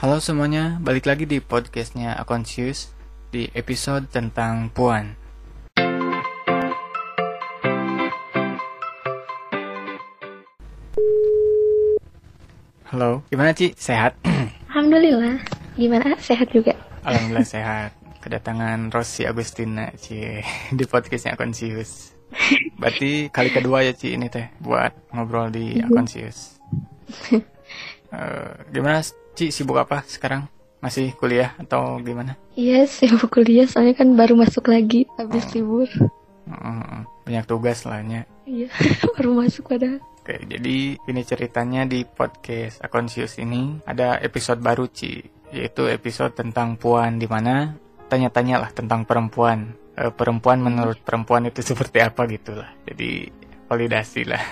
Halo semuanya, balik lagi di podcastnya Akonsius di episode tentang Puan. Halo, gimana Ci? Sehat? Alhamdulillah. Gimana? Sehat juga. Alhamdulillah sehat. Kedatangan Rosi Agustina Ci di podcastnya Akonsius. Berarti kali kedua ya Ci ini teh buat ngobrol di Akonsius. Eh, gimana Ci sibuk apa sekarang? Masih kuliah atau gimana? Iya, sibuk kuliah soalnya kan baru masuk lagi habis libur. Mm, Banyak tugas lainnya. Iya, baru masuk padahal. Oke, jadi ini ceritanya di podcast Akonsius ini ada episode baru Ci, yaitu episode tentang puan di mana tanya-tanya lah tentang perempuan. Eh, perempuan menurut perempuan itu seperti apa gitu lah. Jadi validasi lah.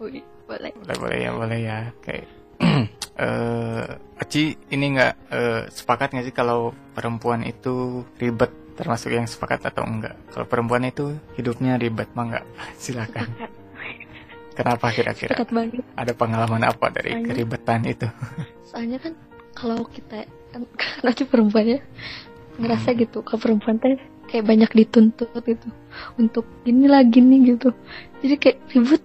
Boleh. boleh boleh ya boleh ya. Oke. eh Aci ini nggak eh, sepakat nggak sih kalau perempuan itu ribet termasuk yang sepakat atau enggak? Kalau perempuan itu hidupnya ribet mah enggak? Silakan. Sepakat. Kenapa kira-kira? Ada pengalaman apa dari Soalnya- keribetan itu? Soalnya kan kalau kita kan aja perempuan ya ngerasa gitu kalau perempuan teh kayak banyak dituntut gitu untuk gini gitu jadi kayak ribut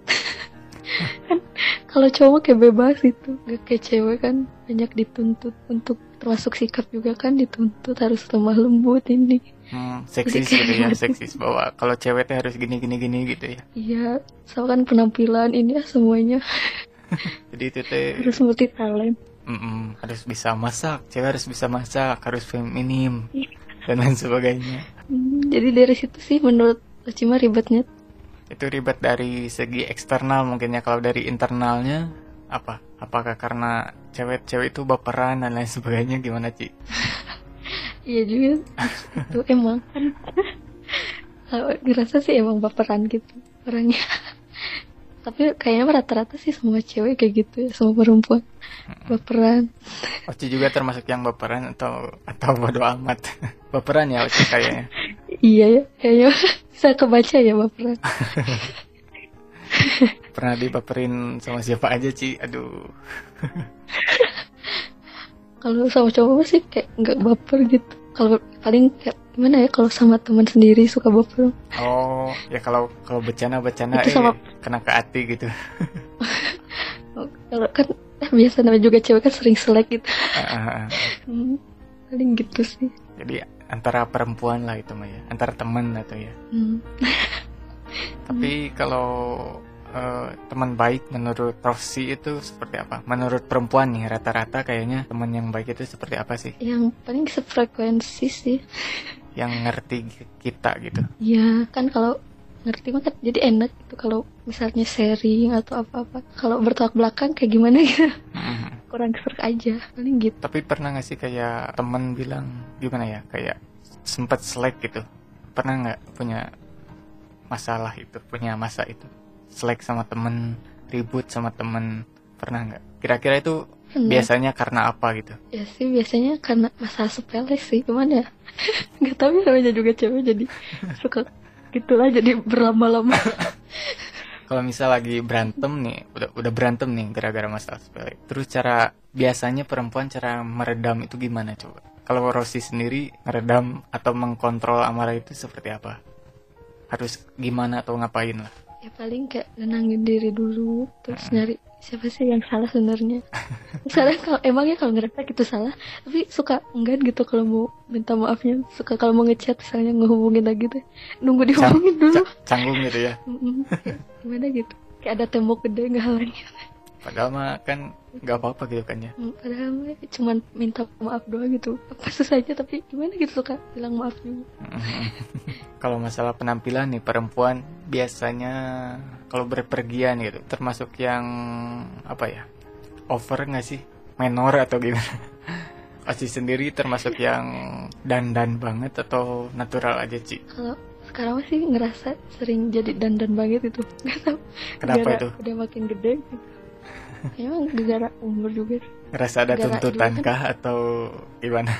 kan kalau cowok kayak bebas gitu gak kayak cewek kan banyak dituntut untuk termasuk sikap juga kan dituntut harus lemah lembut ini Hmm, seksis Jadi gitu ya, kayak- seksis bahwa kalau cewek teh harus gini gini gini gitu ya. iya sama kan penampilan ini ya semuanya Jadi itu teh harus multi talent mm-mm, harus bisa masak, cewek harus bisa masak, harus feminim Iya. dan lain sebagainya. Hmm, jadi dari situ sih menurut Cima ribetnya Itu ribet dari segi eksternal mungkin ya kalau dari internalnya apa? Apakah karena cewek-cewek itu baperan dan lain sebagainya gimana Ci? Iya juga itu emang kan kalau ngerasa sih emang baperan gitu orangnya tapi kayaknya rata-rata sih semua cewek kayak gitu ya semua perempuan baperan Oci juga termasuk yang baperan atau atau bodo amat? baperan ya Oci kayaknya. iya ya kayaknya bisa kebaca ya baperan Pernah dibaperin sama siapa aja Ci? Aduh. kalau sama cowok sih kayak nggak baper gitu kalau paling kayak gimana ya kalau sama teman sendiri suka baper Oh, ya kalau kalau becana-becana Itu eh sama- kena ke hati gitu. kalau kan eh, biasa namanya juga cewek kan sering selek gitu. Hmm, paling gitu sih Jadi antara perempuan lah itu mah ya, antara teman atau ya. Hmm. Tapi kalau eh, teman baik menurut Rossi itu seperti apa? Menurut perempuan nih rata-rata kayaknya teman yang baik itu seperti apa sih? yang paling sefrekuensi sih Yang ngerti kita gitu. Ya kan kalau ngerti mah kan jadi enak gitu kalau misalnya sharing atau apa-apa. Kalau bertolak belakang kayak gimana gitu. Kurang serak aja. Paling gitu. Tapi pernah nggak sih kayak teman bilang gimana ya? Kayak sempat selek gitu. Pernah nggak punya masalah itu, punya masa itu? Selek sama temen, ribut sama temen, pernah nggak? Kira-kira itu Pernah. biasanya karena apa gitu? Ya sih biasanya karena masalah sepele sih. Cuman ya nggak tahu ya namanya juga cewek jadi suka gitulah jadi berlama-lama. Kalau misal lagi berantem nih, udah udah berantem nih gara-gara masalah sepele. Terus cara biasanya perempuan cara meredam itu gimana coba? Kalau Rossi sendiri meredam atau mengkontrol amarah itu seperti apa? Harus gimana atau ngapain lah? ya paling kayak nenangin diri dulu terus nyari siapa sih yang salah sebenarnya. Sekarang kalau emangnya kalau ngerasa gitu salah, tapi suka enggan gitu kalau mau minta maafnya, suka kalau mau ngechat misalnya ngehubungin lagi tuh nunggu dihubungin dulu. Ca- canggung gitu ya. Gimana gitu? Kayak ada tembok gede nggak halangin. Padahal mah kan nggak apa-apa gitu kan ya. Mm, Padahal mah cuman minta maaf doang gitu. Apa susah aja tapi gimana gitu suka bilang maaf juga. kalau masalah penampilan nih perempuan biasanya kalau berpergian gitu termasuk yang apa ya over nggak sih menor atau gimana Oci sendiri termasuk yang dandan banget atau natural aja Ci Kalau sekarang masih ngerasa sering jadi dandan banget itu. Nggak tahu. Kenapa Gara itu? Udah makin gede gitu. Emang gara umur juga ngerasa ada Gara- tuntutan kan- kah atau gimana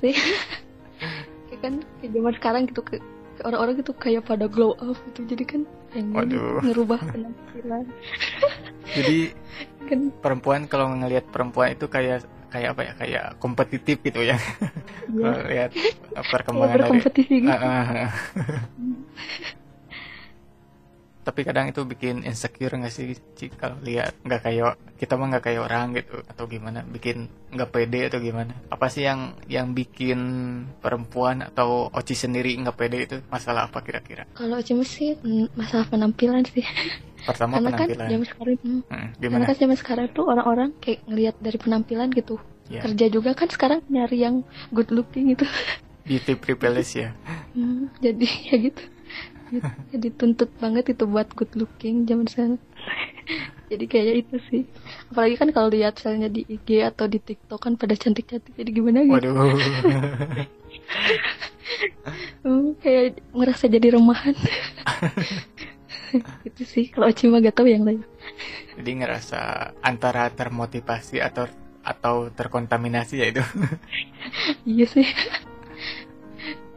sih. Kayak kan zaman sekarang gitu ke orang-orang itu kayak pada glow up gitu jadi kan pengen Waduh. ngerubah penampilan Jadi kan perempuan kalau ngelihat perempuan itu kayak kayak apa ya kayak kompetitif gitu ya. Kalau lihat kayak perkembangan dari berkompetisi gitu ah, ah. Tapi kadang itu bikin insecure nggak sih Ci? kalau lihat nggak kayak kita mah nggak kayak orang gitu atau gimana? Bikin nggak pede atau gimana? Apa sih yang yang bikin perempuan atau Oci sendiri nggak pede itu? Masalah apa kira-kira? Kalau cuma sih mm, masalah penampilan sih. Pertama karena kan penampilan. zaman sekarang hmm, Hmm, karena gimana? kan zaman sekarang tuh orang-orang kayak ngelihat dari penampilan gitu. Ya kerja juga kan sekarang nyari yang good looking gitu. Beauty privilege ya. Hmm, jadi ya gitu Gitu. jadi tuntut banget itu buat good looking zaman sekarang. Jadi kayaknya itu sih. Apalagi kan kalau lihat misalnya di IG atau di TikTok kan pada cantik-cantik jadi gimana gitu? Waduh. Hmm, kayak ngerasa jadi remahan itu sih kalau Oci mah gak tahu yang lain. Jadi ngerasa antara termotivasi atau atau terkontaminasi ya itu. Iya sih.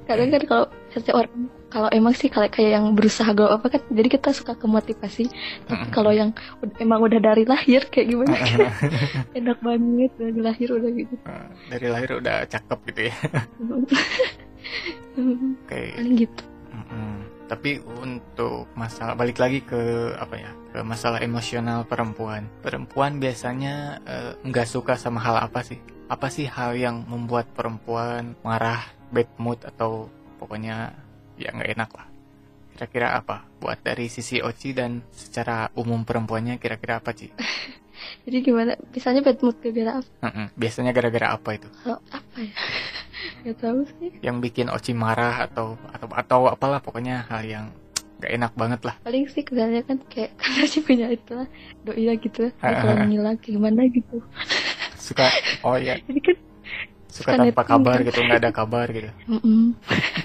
Kadang kan kalau seseorang kalau emang sih kalau kayak yang berusaha glow up kan jadi kita suka kemotivasi. Tapi kalau yang emang udah dari lahir kayak gimana? Enak banget dari lahir udah gitu. Dari lahir udah cakep gitu ya. Kayak paling gitu. Mm-mm. Tapi untuk masalah balik lagi ke apa ya ke masalah emosional perempuan. Perempuan biasanya eh, nggak suka sama hal apa sih? Apa sih hal yang membuat perempuan marah, bad mood atau pokoknya ya nggak enak lah. Kira-kira apa? Buat dari sisi Oci dan secara umum perempuannya kira-kira apa sih? jadi gimana misalnya bad mood gara-gara apa Mm-mm. Biasanya gara-gara apa itu? Kalau apa ya gak tahu sih Yang bikin Oci marah atau atau atau apalah pokoknya hal yang nggak enak banget lah. paling sih kesannya kan kayak karena sih punya itulah doi lah gitu lah Dia kalau ngilang kayak gimana gitu Suka oh ya jadi kan suka Suka tanpa kabar kan. gitu nggak ada kabar gitu. Mm-mm.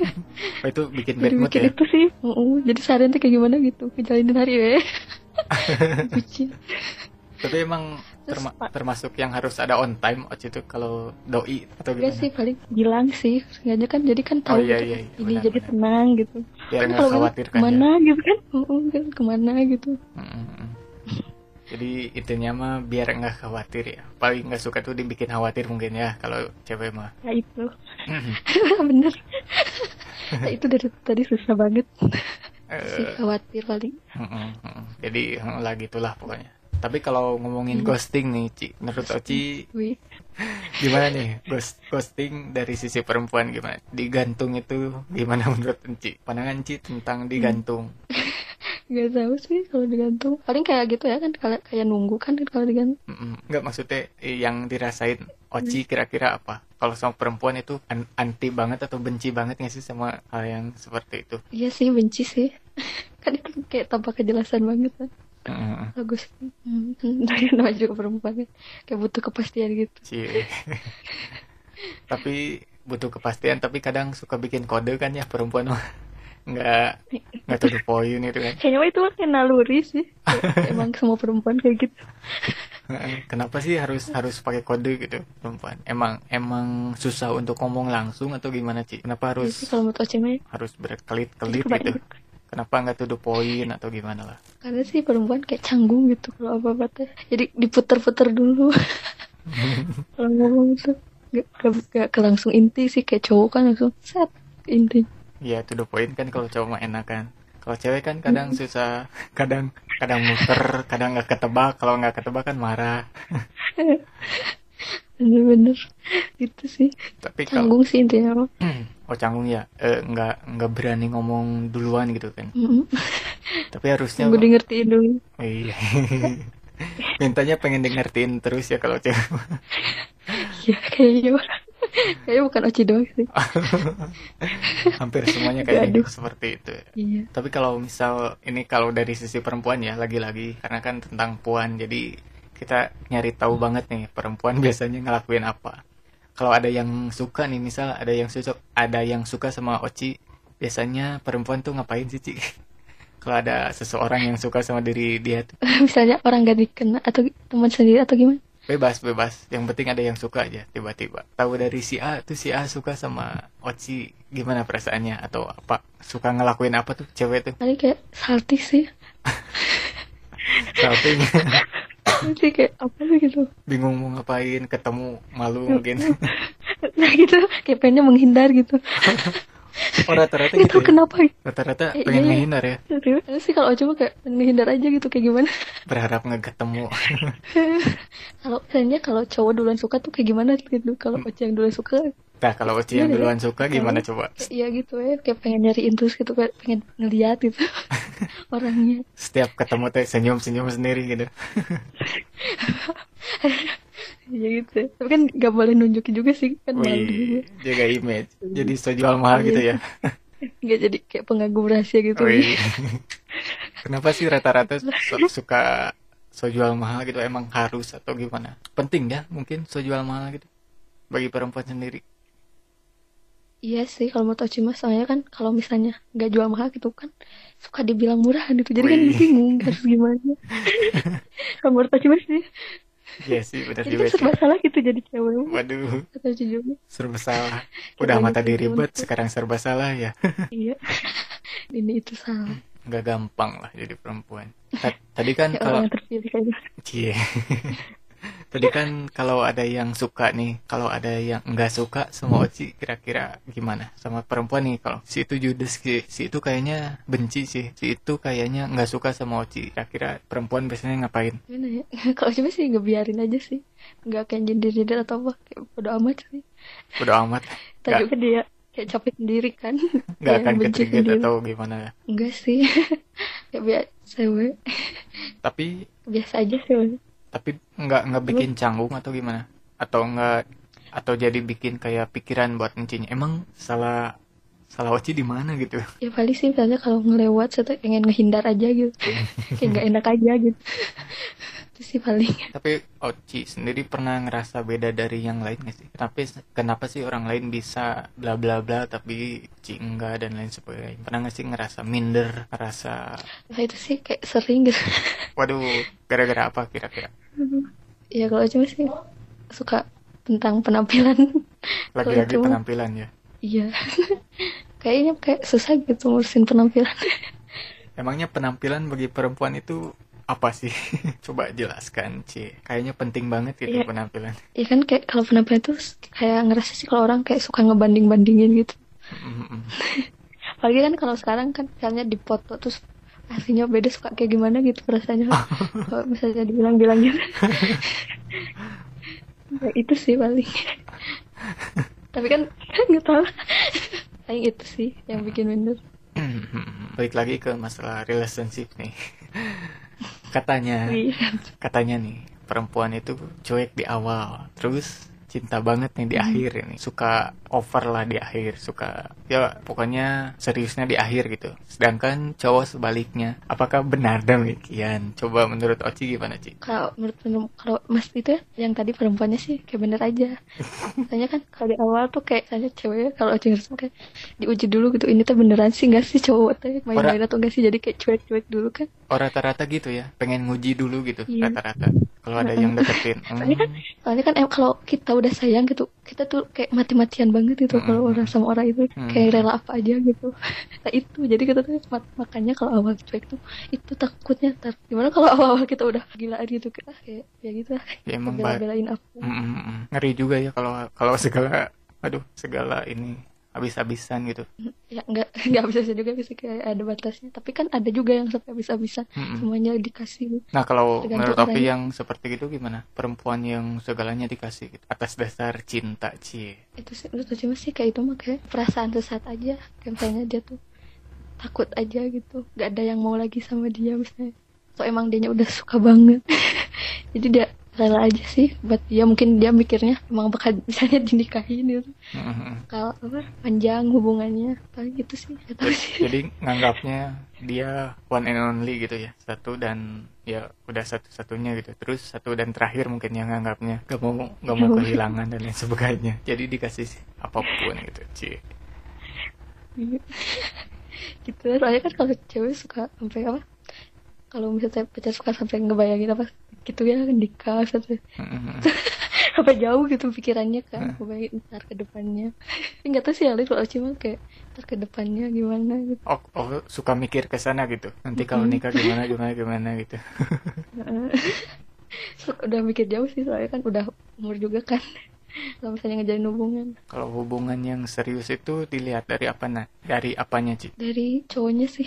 oh, itu bikin bad mood ya? itu sih. Mm-mm. jadi seharian tuh kayak gimana gitu? Ngejalinin hari ya bucin. Tapi emang terma- termasuk yang harus ada on time Oci itu kalau doi atau Enggak gimana? sih paling bilang sih. Sengaja kan jadi kan tahu Oh, iya, gitu iya, iya, ini benar, jadi benar. tenang gitu. Biar Kan kalau gitu khawatir kan ya. ke mana gitu kan? Mm-mm, kan ke mana gitu. Mm, mm, mm. Jadi intinya mah biar nggak khawatir ya. Paling nggak suka tuh dibikin khawatir mungkin ya kalau cewek mah. Ya itu. Bener. Ya, itu dari tadi susah banget. Sih Eh, khawatir paling. Jadi mm, lah gitulah pokoknya. Tapi kalau ngomongin Hmm. ghosting nih Ci menurut Oci wih. gimana nih? Ghost ghosting dari sisi perempuan gimana? Digantung itu gimana menurut Enci pandangan Ci tentang digantung nggak tahu sih kalau digantung. Paling kayak gitu ya kan kayak kayak nunggu kan kalau digantung. Mm-mm. nggak maksudnya eh, yang dirasain Oci kira-kira apa? Kalau sama perempuan itu an- anti banget atau benci banget nggak sih sama hal yang seperti itu? Iya sih benci sih. Kan itu kayak tanpa kejelasan banget kan. Mm-mm. bagus. Hmm, dari nama juga perempuan kan. Kayak butuh kepastian gitu. Cie. tapi butuh kepastian tapi kadang suka bikin kode kan ya perempuan mah nggak nggak to the point itu kan kayaknya itu kayak naluri sih emang semua perempuan kayak gitu Kenapa sih harus harus pakai kode gitu perempuan? Emang emang susah untuk ngomong langsung atau gimana sih? Kenapa harus sih kalau menurut ya, harus berkelit-kelit gitu? Kenapa nggak to the point atau gimana lah? karena sih perempuan kayak canggung gitu kalau apa apa teh jadi diputer-puter dulu kalau ngomong tuh gak, gak, gak ke langsung inti sih kayak cowok kan langsung set inti Iya to the point kan kalau cowok mah enak kan. Kalau cewek kan kadang susah, kadang kadang muter, kadang nggak ketebak. Kalau nggak ketebak kan marah. bener-bener gitu sih Tapi canggung sih intinya mah oh canggung ya, eh, nggak nggak berani ngomong duluan gitu kan. Mm-mm. Tapi harusnya Tunggu di ngertiin dulu Iya. Mintanya pengen di ngertiin terus ya kalau cewek. Iya kayaknya Kayaknya bukan Oci doang sih. Hampir semuanya kayak gitu, seperti itu. Iya. Tapi kalau misal ini kalau dari sisi perempuan ya lagi-lagi karena kan tentang puan jadi kita nyari tahu banget nih perempuan biasanya ngelakuin apa. Kalau ada yang suka nih misal ada yang suka ada yang suka sama Oci biasanya perempuan tuh ngapain sih Ci? Kalau ada seseorang yang suka sama diri dia tuh. Misalnya orang gak dikenal Atau teman sendiri atau gimana bebas bebas. Yang penting ada yang suka aja tiba-tiba. Tahu dari si A tuh si A suka sama Oci gimana perasaannya? Atau apa? Suka ngelakuin apa tuh cewek tuh? Paling kayak salty sih. Salting nanti kayak apa sih gitu? Bingung mau ngapain ketemu malu mungkin. nah gitu kayak pengennya menghindar gitu oh rata-rata gitu ya? kenapa rata-rata Eh, pengen iya. ngehindar ya? Serius sih kalau cuma kayak menghindar aja gitu kayak gimana? Berharap nggak ketemu. Kalau kayaknya kalau cowok duluan suka tuh kayak gimana gitu? Kalau Oci yang duluan suka nah kalau Oci yang ya? duluan suka gimana coba? iya gitu ya kayak pengen nyariin terus gitu kayak pengen ngeliat gitu orangnya. Setiap ketemu teh senyum-senyum sendiri gitu iya gitu. Tapi kan gak boleh nunjukin juga sih kan Wih, jaga image. Jadi so jual mahal gitu ya. Nggak jadi kayak pengagum rahasia gitu. Wih. Kenapa sih rata-rata su- suka so jual mahal gitu? Emang harus atau gimana? Penting ya mungkin so jual mahal gitu bagi perempuan sendiri. iya sih kalau mau Oci mas soalnya kan kalau misalnya nggak jual mahal gitu kan suka dibilang murah gitu. Jadi kan Wih. bingung harus gimana. Kalau menurut Oci mas sih Iya sih benar jadi juga sih. serba salah gitu jadi cewek Waduh, kata juga serba salah. Udah mata yang ribet, sekarang serba salah ya. iya ini itu salah Nggak gampang lah jadi perempuan. Ta- Tadi kan kayak kalau orang Tadi kan kalau ada yang suka nih, kalau ada yang nggak suka sama Oci, kira-kira gimana? Sama perempuan nih, kalau si itu judes, si, si itu kayaknya benci sih, si itu kayaknya nggak suka sama Oci. Kira-kira perempuan biasanya ngapain? gimana ya kalau cuma sih ngebiarin aja sih nggak kayak nyindir-nyindir atau apa kayak bodo amat sih Udah amat, juga dia kayak capek sendiri kan nggak akan ketrigger atau gimana? enggak sih kayak biasa cewek Tapi biasa aja sih. Tapi nggak nggak bikin canggung atau gimana? Atau nggak atau jadi bikin kayak pikiran buat encinya. Emang salah salah Oci di mana gitu? ya paling sih misalnya kalau ngelewat saya tuh pengen ngehindar aja gitu kayak nggak enak aja gitu itu sih paling Tapi Oci sendiri pernah ngerasa beda dari yang lain gak sih? Kenapa, kenapa sih orang lain bisa bla bla bla tapi Oci enggak dan lain sebagainya? Pernah gak sih ngerasa minder, ngerasa nah itu sih kayak sering gitu waduh gara-gara apa kira-kira? Ya kalau cuma sih suka tentang penampilan Lagi-lagi cuma- penampilan ya. iya kayaknya kayak susah gitu ngurusin penampilan Emangnya penampilan bagi perempuan itu apa sih? Coba jelaskan, Ci. Kayaknya penting banget gitu Iya. penampilan. ya kan kayak kalau penampilan tuh kayak ngerasa sih kalau orang kayak suka ngebanding-bandingin gitu Mm-mm. apalagi kan kalau sekarang kan misalnya di foto terus aslinya beda suka kayak gimana gitu perasaannya. Kalau misalnya dibilang-bilang gitu. Ya, itu sih paling. Tapi kan nggak tahu. Paling itu sih yang bikin minder. Balik lagi ke masalah relationship nih. Katanya, Iya. katanya nih perempuan itu cuek di awal. Terus cinta banget nih di akhir ini. Suka over lah di akhir suka ya pokoknya seriusnya di akhir gitu. Sedangkan cowok sebaliknya apakah benar demikian? Coba menurut Oci gimana Ci? Kalau menurut kalau mas itu ya, yang tadi perempuannya sih kayak bener aja. Soalnya kan kalau di awal tuh kayak saya cewek kalau uji ngerasa kayak diuji dulu gitu ini tuh beneran sih nggak sih cowok? Tuh main-main atau enggak sih? Jadi kayak cuek-cuek dulu kan. Oh rata-rata gitu ya pengen nguji dulu gitu Iya. rata-rata kalau ada yang deketin Soalnya kan, Hmm, soalnya kan em, kalau kita udah sayang gitu, kita tuh kayak mati-matian banget gitu kalau Mm. orang sama orang itu Mm. kayak rela apa aja gitu. Nah itu, jadi kita tuh mak- makanya kalau awal cuek tuh itu takutnya ntar gimana kalau awal-awal kita udah gilaan gitu kita kayak ya gitu lah, ya emang ba- bela-belain apa. Mm, mm, mm. ngeri juga ya kalau kalau segala aduh segala ini habis-habisan gitu Ya nggak nggak bisa juga bisa kayak ada batasnya. Tapi kan ada juga yang sampai habis-habisan Mm-mm. semuanya dikasih. Nah kalau menurut orangnya. yang seperti itu gimana? Perempuan yang segalanya dikasih gitu. atas dasar cinta cie. Itu sih menurut cuma sih kayak itu mah kayak perasaan sesaat aja. Kayak misalnya dia tuh takut aja gitu. Gak ada yang mau lagi sama dia misalnya. So emang dia udah suka banget. Jadi dia rela aja sih buat dia mungkin dia mikirnya emang bakal misalnya dinikahin gitu. Mhm. Kalau apa panjang hubungannya paling gitu sih. Gak tahu sih. Jadi nganggapnya dia one and only gitu ya satu dan ya udah satu-satunya gitu. Terus satu dan terakhir mungkin yang nganggapnya gak mau gak mau kehilangan dan lain sebagainya. Jadi dikasih apa pun gitu cie. gitu soalnya kan kalau cewek suka sampai apa kalau misalnya pacar suka sampai ngebayangin apa gitu ya nikah satu Mm-mm. apa jauh gitu pikirannya kan kebayang ntar ke depannya. Nggak tahu sih Alif kalau cuma kayak ntar ke depannya gimana gitu. Oh, oh suka mikir ke sana gitu. Nanti kalau nikah gimana gimana gimana gitu. Suka- udah mikir jauh sih soalnya kan udah umur juga kan. Kalau misalnya ngejalin hubungan. Kalau hubungan yang serius itu dilihat dari apa nah? Dari apanya Ci? Dari cowoknya sih.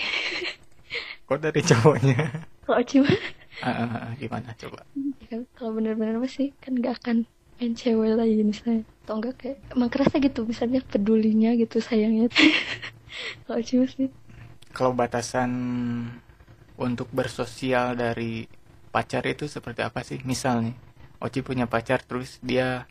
Kok dari cowoknya? Kalau cuma Ah, ah, ah, gimana coba? Ya kalau bener-bener apa sih kan nggak akan main cewek lagi misalnya. Atau enggak kayak emang kerasa gitu misalnya pedulinya gitu sayangnya. Kalau cuma sih. Kalau batasan untuk bersosial dari pacar itu seperti apa sih? Misal nih Oci punya pacar terus dia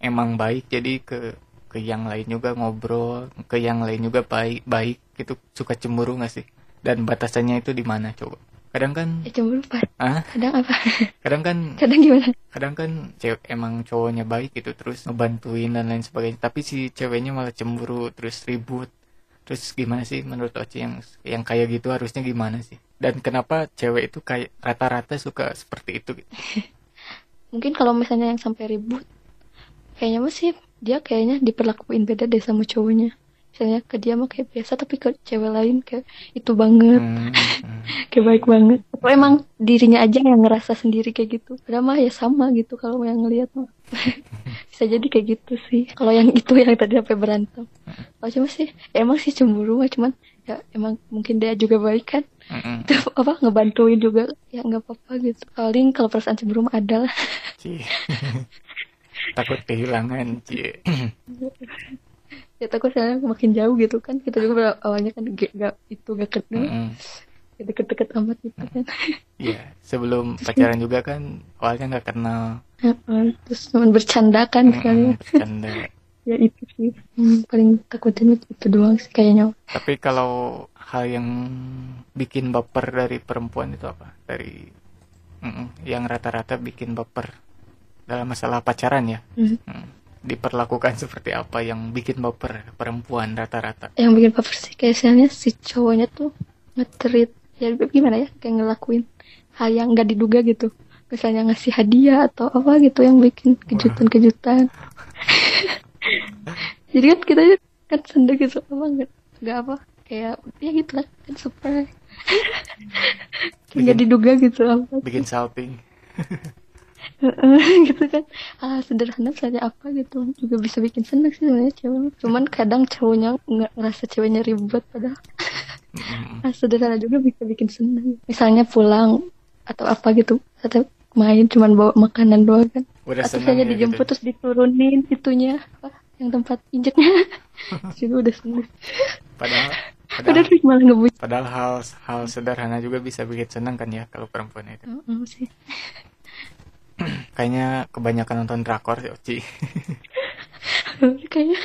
emang baik jadi ke ke yang lain juga ngobrol ke yang lain juga baik baik gitu suka cemburu nggak sih? Dan batasannya itu di mana coba kadang kan ya cemburu pas ah kadang apa? Kadang kan kadang gimana? Kadang kan cewek emang cowoknya baik gitu terus ngebantuin dan lain sebagainya. Tapi si ceweknya malah cemburu terus ribut. Terus gimana sih menurut Oci yang yang kayak gitu harusnya gimana sih? Dan kenapa cewek itu kayak rata-rata suka seperti itu? Gitu mungkin kalau misalnya yang sampai ribut kayaknya masih dia kayaknya diperlakuin beda deh sama cowoknya misalnya ke dia mah kayak biasa tapi ke cewek lain kayak itu banget. Hmm, hmm. kayak baik banget. Atau emang dirinya aja yang ngerasa sendiri kayak gitu. Padahal mah ya sama gitu kalau yang ngelihat mah. Bisa jadi kayak gitu sih. Kalau yang itu yang tadi sampai berantem. Kalau cuma sih ya emang sih cemburu mah cuman ya emang mungkin dia juga baik kan. Mm-mm. apa ngebantuin juga ya nggak apa-apa gitu. Paling kalau perasaan cemburu mah ada lah. Takut kehilangan Ci. Ya takut saya makin jauh gitu kan kita juga awalnya kan gak, gak itu gak kenal Mm-mm. deket-deket amat gitu kan Iya, sebelum pacaran juga kan awalnya nggak kenal terus cuma bercanda kan Mm-mm, misalnya bercanda ya itu sih Hmm, paling takutin itu doang sih kayaknya Tapi kalau hal yang bikin baper dari perempuan itu apa? Dari mm, yang rata-rata bikin baper dalam masalah pacaran ya. Hmm. Mm. Diperlakukan seperti apa yang bikin baper perempuan rata-rata? yang bikin baper sih kayak misalnya si cowoknya tuh nge-treat ya gimana ya kayak ngelakuin hal yang nggak diduga gitu. Misalnya ngasih hadiah atau apa gitu yang bikin kejutan-kejutan. Jadi kan kita kan sendiri gitu apa nggak nggak apa kayak ya gitu lah kan super Kayak nggak diduga gitu apa. Bikin salting. gitu kan. Ah sederhana saja apa gitu juga bisa bikin seneng sih sebenarnya cewek cuman kadang cowoknya nggak ngerasa ceweknya ribet padahal. Mm, ah, sederhana juga bisa bikin seneng misalnya pulang atau apa gitu atau main cuman bawa makanan doang kan. Udah atau misalnya ya dijemput gitu. terus diturunin itunya apa yang tempat injeknya. Juga udah seneng Padahal padahal, sih malah ngebut. padahal hal hal sederhana juga bisa bikin senang kan ya kalau perempuan itu. Heeh sih Kayaknya kebanyakan nonton drakor sih Oci. kayaknya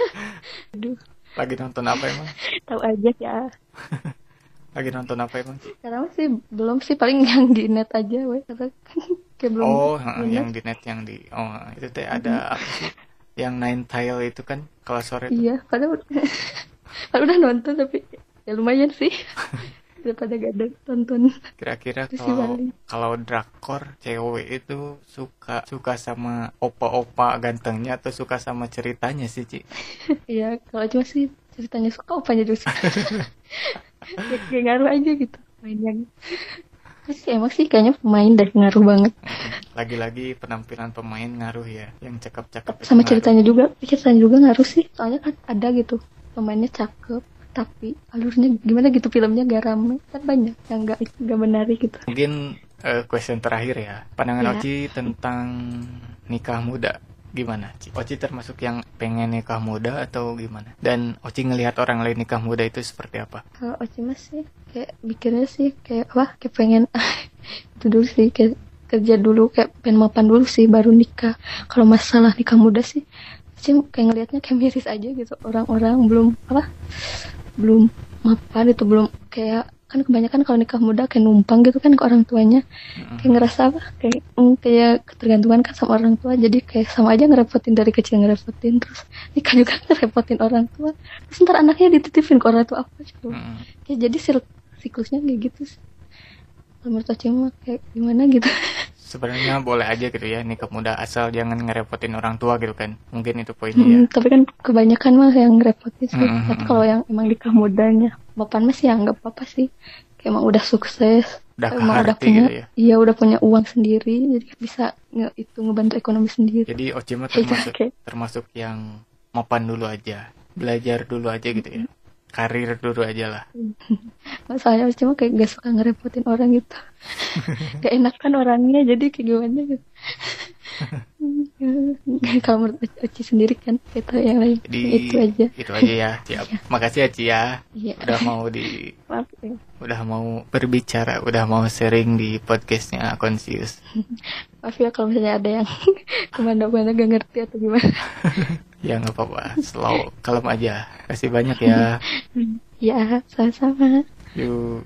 aduh Lagi nonton apa emang? tahu aja ya Lagi nonton apa emang? Sekarang sih belum sih paling yang di net aja weh karena kayak belum Oh, bener. yang di net yang di oh itu teh ada apa sih? Yang Nine Tail itu kan kalau sore iya padahal padahal udah nonton tapi ya lumayan sih daripada gak ada tonton Kira-kira kalau kalau drakor cewek itu suka suka sama opa-opa gantengnya atau suka sama ceritanya sih, Ci? Iya, kalau cuma sih ceritanya suka opanya juga sih. ya, kayak ngaruh aja gitu mainnya. Terus sih, emang sih kayaknya pemain dari ngaruh banget Lagi-lagi penampilan pemain ngaruh ya, yang cakep-cakep sama ngaruh. ceritanya juga. Ceritanya juga ngaruh sih. Soalnya kan ada gitu pemainnya cakep tapi alurnya gimana gitu filmnya gak rame kan banyak yang gak gak menarik gitu Mungkin eh, question terakhir ya. Pandangan Ya. Oci tentang nikah muda gimana, Ci? Oci termasuk yang pengen nikah muda atau gimana? Dan Oci ngelihat orang lain nikah muda itu seperti apa? kalau Ocima sih kayak mikirnya sih kayak apa kayak pengen itu dulu sih kayak kerja dulu kayak pengen mapan dulu sih baru nikah kalau masalah nikah muda sih sih kayak ngelihatnya kayak miris aja gitu orang-orang belum apa belum mapan itu belum kayak kan kebanyakan kalau nikah muda kayak numpang gitu kan ke orang tuanya. Kayak ngerasa apa? Kayak mm, kayak ketergantungan kan sama orang tua. Jadi kayak sama aja ngerepotin dari kecil ngerepotin. Terus nikah juga ngerepotin orang tua. Terus ntar anaknya dititipin ke orang tua apa Mm. ya jadi siklusnya kayak gitu sih. Menurut mah kayak gimana gitu sebenarnya boleh aja gitu ya nikah muda asal jangan ngerepotin orang tua gitu kan mungkin itu poinnya ya Hmm, tapi kan kebanyakan mah yang ngerepotin sih. Mm, mm, Tapi mm. kalau yang emang nikah mudanya, bapak mah sih ya nggak apa-apa sih. Kayak emang udah sukses, udah emang udah punya, gitu ya iya udah punya uang sendiri, jadi bisa nge, itu ngebantu ekonomi sendiri. jadi Oci mah Kayak termasuk kayak termasuk yang mapan dulu aja belajar dulu aja gitu ya karir dulu aja lah masalahnya cuma kayak gak suka ngerepotin orang gitu. gak enakan orangnya, jadi kayak gimana gitu. Kalau menurut Oci sendiri kan kita yang lain jadi itu aja. itu aja ya siap makasih ya Ci ya Iya. udah mau di Maaf, ya. udah mau berbicara udah mau sharing di podcastnya Konsius Maaf ya kalau misalnya ada yang ke mana-mana gak ngerti atau gimana. ya nggak apa-apa slow kalem aja kasih banyak ya Ya, sama-sama. yuk